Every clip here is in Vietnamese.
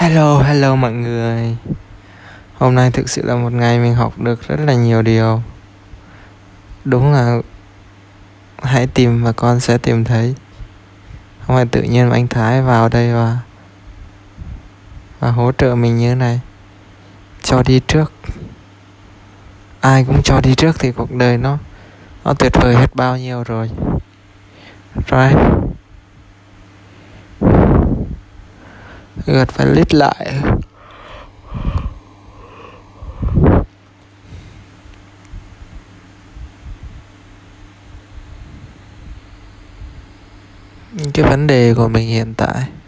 Hello, hello mọi người. Hôm nay thực sự là một ngày mình học được rất là nhiều điều. Đúng là Hãy tìm và con sẽ tìm thấy. Không phải tự nhiên anh Thái vào đây và Và hỗ trợ mình như thế này. Cho đi trước. Ai cũng cho đi trước thì cuộc đời nó Nó tuyệt vời hết bao nhiêu rồi. Right gật phải lít lại. Cái vấn đề của mình hiện tại.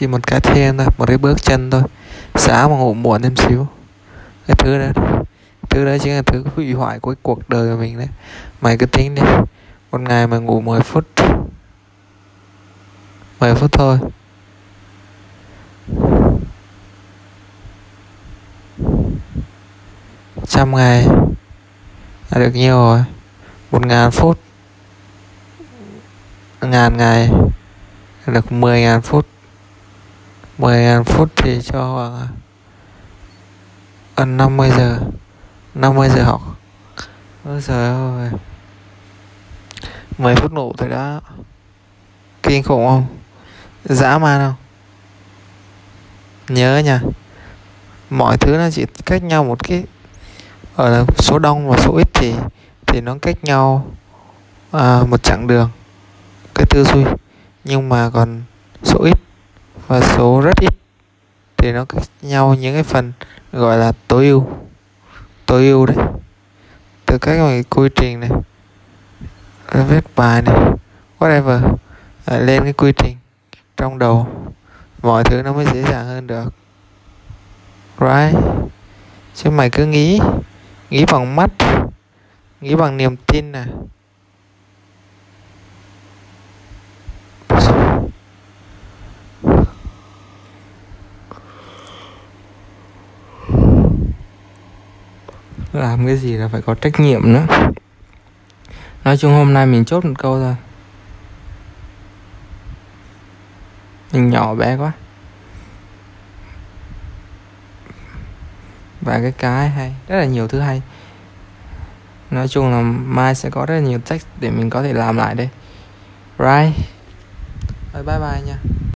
Chỉ một cái thêm thôi, một cái bước chân thôi. Sáng mà ngủ muộn thêm xíu. Cái thứ đó thứ đó chính là thứ hủy hoại của cuộc đời của mình đấy. Mày cứ tính đi, một ngày mà ngủ 10 phút 10 phút thôi. Trăm ngày là được nhiều rồi? Một ngàn phút, ngàn ngày được mười ngàn phút. 10.000 phút thì cho khoảng gần 50 giờ 50 giờ học. Ôi trời ơi. 10 phút ngủ thì đã Kinh khủng không? Dã man không? Nhớ nha. Mọi thứ nó chỉ cách nhau một cái Ở số đông và số ít thì Thì nó cách nhau à, Một chặng đường Cái tư duy. Nhưng mà còn số ít và số rất ít. Thì nó cách nhau những cái phần gọi là tối ưu. Tối ưu đấy. Từ các cái quy trình này viết bài này whatever à, lên cái quy trình trong đầu mọi thứ nó mới dễ dàng hơn được. Right? Chứ mày cứ nghĩ nghĩ bằng mắt nghĩ bằng niềm tin nè. Làm cái gì là phải có trách nhiệm nữa. Nói chung hôm nay mình chốt một câu thôi. Mình nhỏ bé quá. Và cái cái hay, rất là nhiều thứ hay. Nói chung là mai sẽ có rất là nhiều text để mình có thể làm lại đây. Right. Bye bye nha.